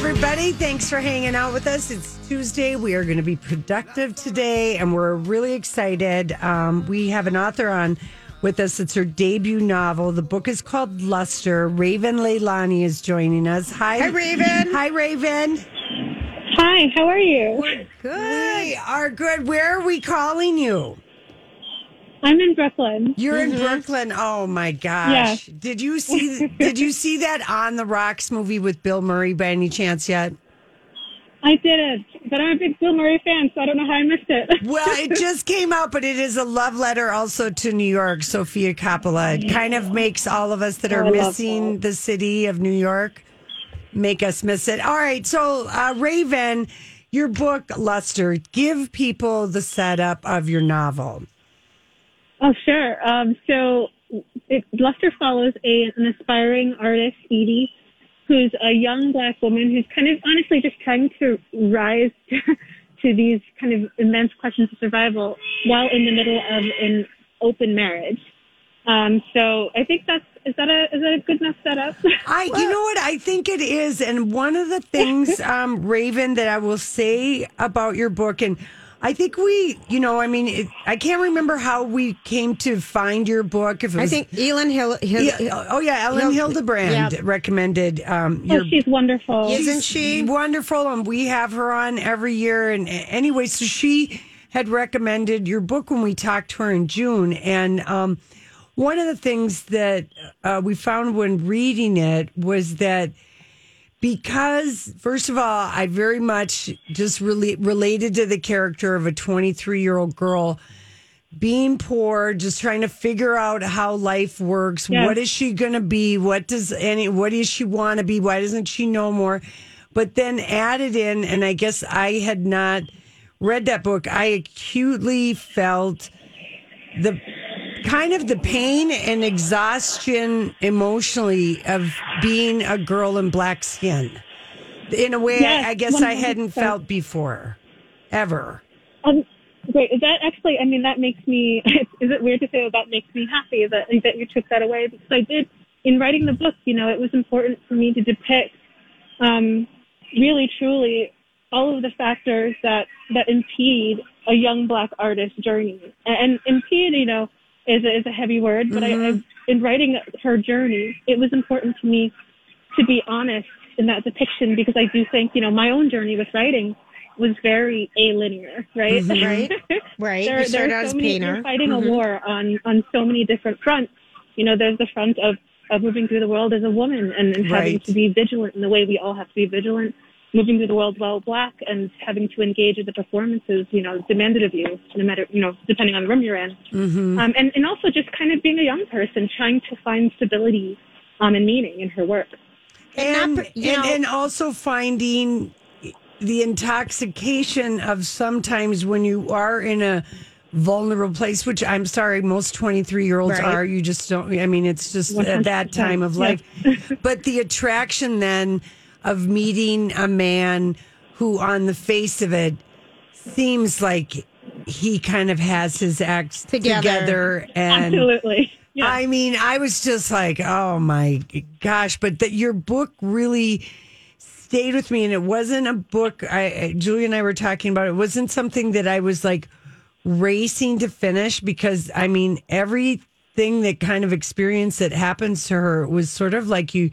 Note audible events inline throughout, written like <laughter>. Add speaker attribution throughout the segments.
Speaker 1: everybody. Thanks for hanging out with us. It's Tuesday. We are going to be productive today, and we're really excited. Um, we have an author on with us. It's her debut novel. The book is called Luster. Raven Leilani is joining us. Hi,
Speaker 2: Hi, Raven.
Speaker 1: Hi, Raven.
Speaker 3: Hi, how are you?
Speaker 1: Good. We are good. Where are we calling you?
Speaker 3: I'm in Brooklyn.
Speaker 1: You're in Brooklyn. Oh my gosh!
Speaker 3: Yeah.
Speaker 1: Did you see? <laughs> did you see that on the Rocks movie with Bill Murray by any chance yet?
Speaker 3: I didn't, but I'm a big Bill Murray fan, so I don't know how I missed it. <laughs>
Speaker 1: Well, it just came out, but it is a love letter also to New York. Sofia Coppola it kind of makes all of us that are
Speaker 3: I
Speaker 1: missing
Speaker 3: that.
Speaker 1: the city of New York make us miss it. All right, so uh, Raven, your book Luster, give people the setup of your novel.
Speaker 3: Oh, sure. Um, so it, Luster follows a, an aspiring artist, Edie, who's a young black woman who's kind of honestly just trying to rise <laughs> to these kind of immense questions of survival while in the middle of an open marriage. Um, so I think that's is that a is that a good enough setup? <laughs>
Speaker 1: I, you know what? I think it is. And one of the things, <laughs> um, Raven, that I will say about your book, and I think we, you know, I mean, it, I can't remember how we came to find your book. If it
Speaker 2: I think Elin Hill, Hill
Speaker 1: yeah, oh yeah, Elin
Speaker 2: Hill-
Speaker 1: Hilderbrand
Speaker 2: yeah.
Speaker 1: recommended um,
Speaker 3: oh, she's wonderful.
Speaker 2: Isn't she?
Speaker 1: wonderful? And we have her on every year. And anyway, so she had recommended your book when we talked to her in June, and. um one of the things that uh, we found when reading it was that because first of all i very much just really related to the character of a 23 year old girl being poor just trying to figure out how life works.
Speaker 3: Yes.
Speaker 1: what is she going to be? What does any what does she want to be? Why doesn't she know more? But then added in and i guess i had not read that book i acutely felt the kind of the pain and exhaustion emotionally of being a girl in black skin in a way
Speaker 3: Yes,
Speaker 1: I guess I
Speaker 3: 100%.
Speaker 1: hadn't felt before ever.
Speaker 3: Um, great. That actually, I mean, that makes me. <laughs> Is it weird to say that that makes me happy that that you took that away? Because I did in writing the book. You know, it was important for me to depict, um, really, truly, all of the factors that that impede a young black artist's journey. And, and impede, you know, is a, is a heavy word, but I, mm-hmm. I, in writing her journey, it was important to me to be honest in that depiction because I do think, you know, my own journey with writing was very alinear, right? Mm-hmm. <laughs>
Speaker 2: Right. Right.
Speaker 3: there,
Speaker 2: you started
Speaker 3: there are
Speaker 2: as
Speaker 3: so many,
Speaker 2: painter.
Speaker 3: you're fighting a mm-hmm. war on, on so many different fronts. You know, there's the front of, of moving through the world as a woman and, and having to be vigilant in the way we all have to be vigilant, moving through the world while black and having to engage with the performances, you know, demanded of you, no matter, you know, depending on the room you're in.
Speaker 1: Mm-hmm.
Speaker 3: Um, and, and also just kind of being a young person trying to find stability um, and meaning in her work.
Speaker 1: And
Speaker 2: not- you
Speaker 1: and,
Speaker 2: know-
Speaker 1: and also finding the intoxication of sometimes when you are in a vulnerable place, which I'm sorry, most 23 year olds
Speaker 2: Right.
Speaker 1: are. You just don't, I mean, it's just at that time of life. but the attraction then of meeting a man who, on the face of it, seems like he kind of has his acts
Speaker 2: Together.
Speaker 1: together and
Speaker 3: Absolutely. Yeah.
Speaker 1: I mean, I was just like, oh my gosh! But that your book really stayed with me, and it wasn't a book. I I- Julia and I were talking about. It wasn't something that I was like racing to finish because I mean, everything that kind of experience that happens to her was sort of like you.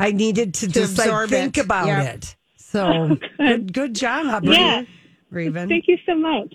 Speaker 1: I needed to, just like think
Speaker 2: it.
Speaker 1: about
Speaker 2: Yeah.
Speaker 1: it. So <laughs> good, good job,
Speaker 3: Yeah.
Speaker 1: Raven.
Speaker 3: Thank you so much.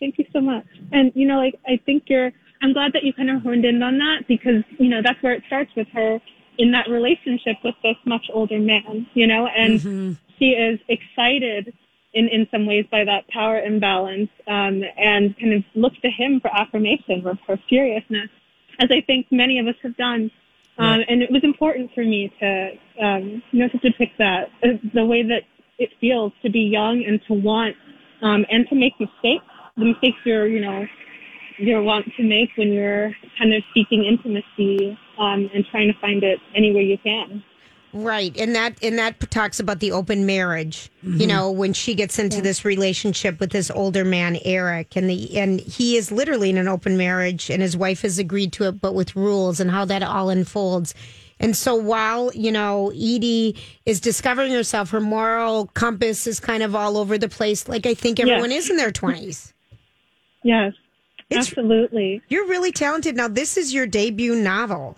Speaker 3: Thank you so much. And you know, like I think you're. I'm glad that you kind of honed in on that because you know that's where it starts with her in that relationship with this much older man. You know, and she is excited in in some ways by that power imbalance, um, and kind of looks to him for affirmation of her seriousness, as I think many of us have done. Um, and it was important for me to, um, you know, to depict that uh, the way that it feels to be young and to want um, and to make mistakes. The mistakes you're, you know, you're want to make when you're kind of seeking intimacy um, and trying to find it any way you can.
Speaker 2: Right, and that and that talks about the open marriage.
Speaker 1: Mm-hmm.
Speaker 2: You know, when she gets into this relationship with this older man, Eric, and the and he is literally in an open marriage, and his wife has agreed to it, but with rules and how that all unfolds. And so while, you know, Edie is discovering herself, her moral compass is kind of all over the place, like I think everyone is in their 20s.
Speaker 3: Yes,
Speaker 2: It's-
Speaker 3: absolutely.
Speaker 2: You're really talented. Now, this is your debut novel.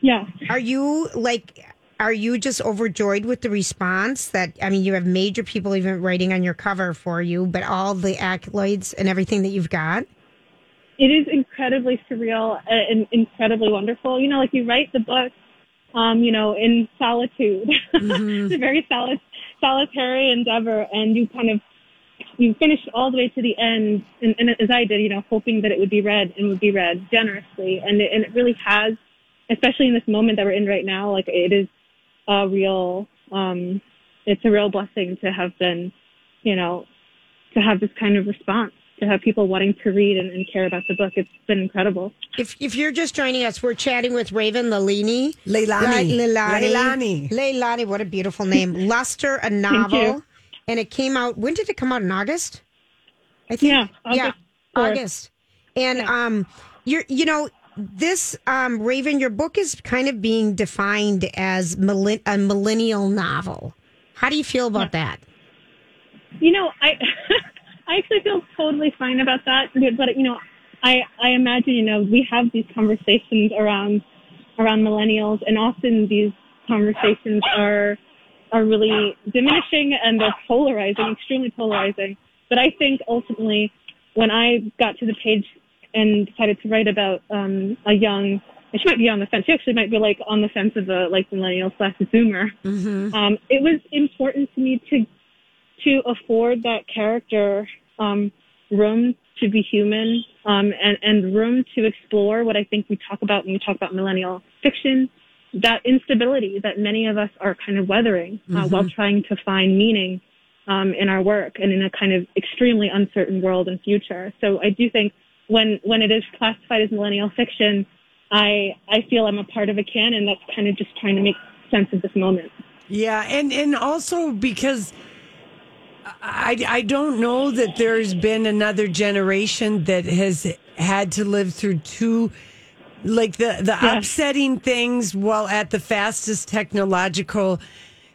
Speaker 3: Yes.
Speaker 2: Are you like, are you just overjoyed with the response that, I mean, you have major people even writing on your cover for you, but all the accolades and everything that you've got?
Speaker 3: it is incredibly surreal and incredibly wonderful. You know, like you write the book, um, you know, in solitude. <laughs> it's a very soli- solitary endeavor, and you kind of you finish all the way to the end, and, and as I did, you know, hoping that it would be read and would be read generously, and it, and it really has, especially in this moment that we're in right now. Like it is a real, um, it's a real blessing to have been, you know, to have this kind of response to have people wanting to read and, and care about the book. It's been incredible.
Speaker 2: If if you're just joining us, we're chatting with Raven Lalini.
Speaker 1: Leilani.
Speaker 2: Leilani.
Speaker 1: Leilani.
Speaker 2: Leilani, what a beautiful name. <laughs> Luster, a novel.
Speaker 3: you.
Speaker 2: And it came out, when did it come out? In August? I think.
Speaker 3: Yeah,
Speaker 2: yeah,
Speaker 3: August fourth.
Speaker 2: August. And um, you're, you know, this um, Raven, your book is kind of being defined as millen- a millennial novel. How do you feel about that?
Speaker 3: You know, I <laughs> I actually feel totally fine about that. But you know, I I imagine you know we have these conversations around around millennials, and often these conversations are are really diminishing and they're polarizing, extremely polarizing. But I think ultimately, when I got to the page and decided to write about um, a young, she might be on the fence. She actually might be like on the fence of a like millennial slash Zoomer. Um, it was important to me to to afford that character um, room to be human um, and, and room to explore what I think we talk about when we talk about millennial fiction, that instability that many of us are kind of weathering uh, while trying to find meaning um, in our work and in a kind of extremely uncertain world and future. So I do think when when it is classified as millennial fiction, I I feel I'm a part of a canon that's kind of just trying to make sense of this moment.
Speaker 1: Yeah, and and also because I I don't know that there's been another generation that has had to live through two like the the upsetting things while at the fastest technological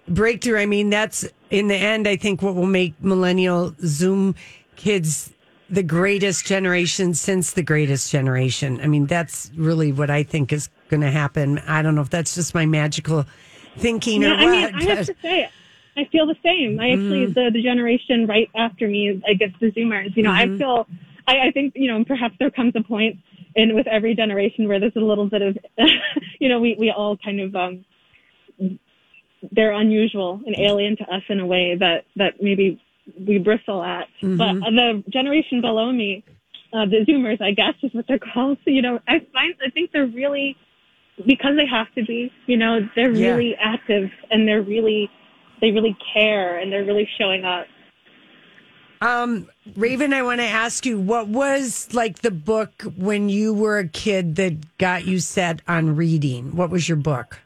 Speaker 1: breakthrough. I mean, that's in the end I think what will make millennial Zoom kids the greatest generation since the greatest generation. I mean, that's really what I think is going to happen. I don't know if that's just my magical thinking
Speaker 3: Yeah,
Speaker 1: or
Speaker 3: I
Speaker 1: what.
Speaker 3: mean, I have to say, I feel the same. I actually, the, the generation right after me, I guess the Zoomers, you know, I feel, I, I think, you know, perhaps there comes a point in with every generation where there's a little bit of, <laughs> you know, we, we all kind of, um, they're unusual and alien to us in a way that, that maybe we bristle at. But the generation below me, uh, the Zoomers, I guess is what they're called. So, you know, I find, I think they're really, because they have to be, you know, they're
Speaker 1: Yeah.
Speaker 3: really active and they're really, they really care and they're really showing up.
Speaker 1: Um, Raven, I want to ask you, what was like the book when you were a kid that got you set on reading? What was your book?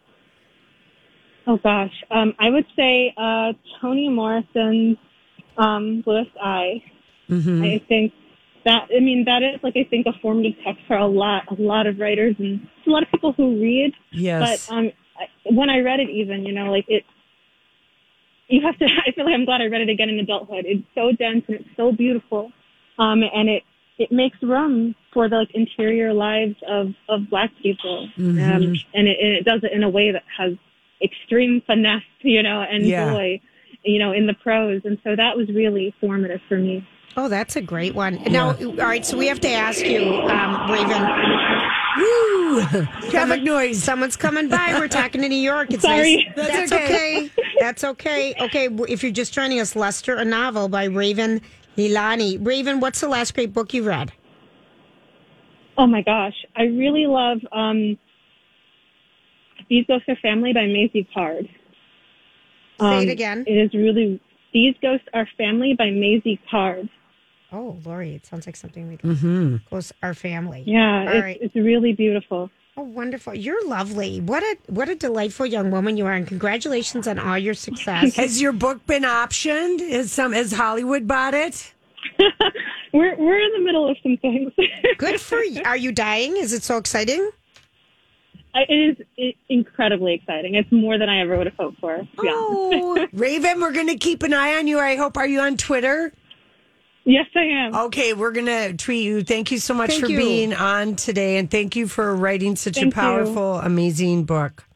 Speaker 3: Oh gosh, um, I would say uh, Toni Morrison's um, Bluest Eye. I think that I mean that is like I think a formative text for a lot a lot of writers and a lot of people who read.
Speaker 1: Yes.
Speaker 3: But um, I, when I read it, even you know, like it, you have to. <laughs> I feel like I'm glad I read it again in adulthood. It's so dense and it's so beautiful, um, and it it makes room for the like interior lives of of Black people, um, and it, and it does it in a way that has extreme finesse, you know, and
Speaker 1: Yeah.
Speaker 3: joy, you know, in the prose. and so that was really formative for me.
Speaker 2: Oh, that's a great one. Now, all right, so we have to ask you, um, Raven.
Speaker 1: Woo! Traffic noise.
Speaker 2: Someone's coming by. We're talking to New York. It's
Speaker 3: Sorry.
Speaker 2: nice. That's,
Speaker 1: That's
Speaker 2: okay.
Speaker 1: okay.
Speaker 2: That's okay. Okay, if you're just joining us, Luster, a novel by Raven Leilani. Raven, what's the last great book you read?
Speaker 3: Oh my gosh, I really love um, These Ghosts Are Family by Maisy Card.
Speaker 2: Say it
Speaker 3: Um,
Speaker 2: again.
Speaker 3: It is really These Ghosts Are Family by Maisy Card.
Speaker 2: Oh, Lori, it sounds like something we can goes our family.
Speaker 3: Yeah,
Speaker 2: All
Speaker 3: it's,
Speaker 2: right.
Speaker 3: it's really beautiful.
Speaker 2: Oh, wonderful. You're lovely. What a what a delightful young woman you are, and congratulations on all your success. <laughs>
Speaker 1: Has your book been optioned? Is some has Hollywood bought it? <laughs>
Speaker 3: We're we're in the middle of some things.
Speaker 2: Good for you. Are you dying? Is it so exciting?
Speaker 3: It is incredibly exciting. It's more than I ever would have hoped for.
Speaker 1: Oh, <laughs> Raven, we're going to keep an eye on you. I hope. Are you on Twitter?
Speaker 3: Yes, I am.
Speaker 1: Okay, we're going to tweet you. Thank you so much
Speaker 2: Thank
Speaker 1: for
Speaker 2: you.
Speaker 1: being on today, and thank you for writing such
Speaker 3: Thank
Speaker 1: a powerful, amazing book.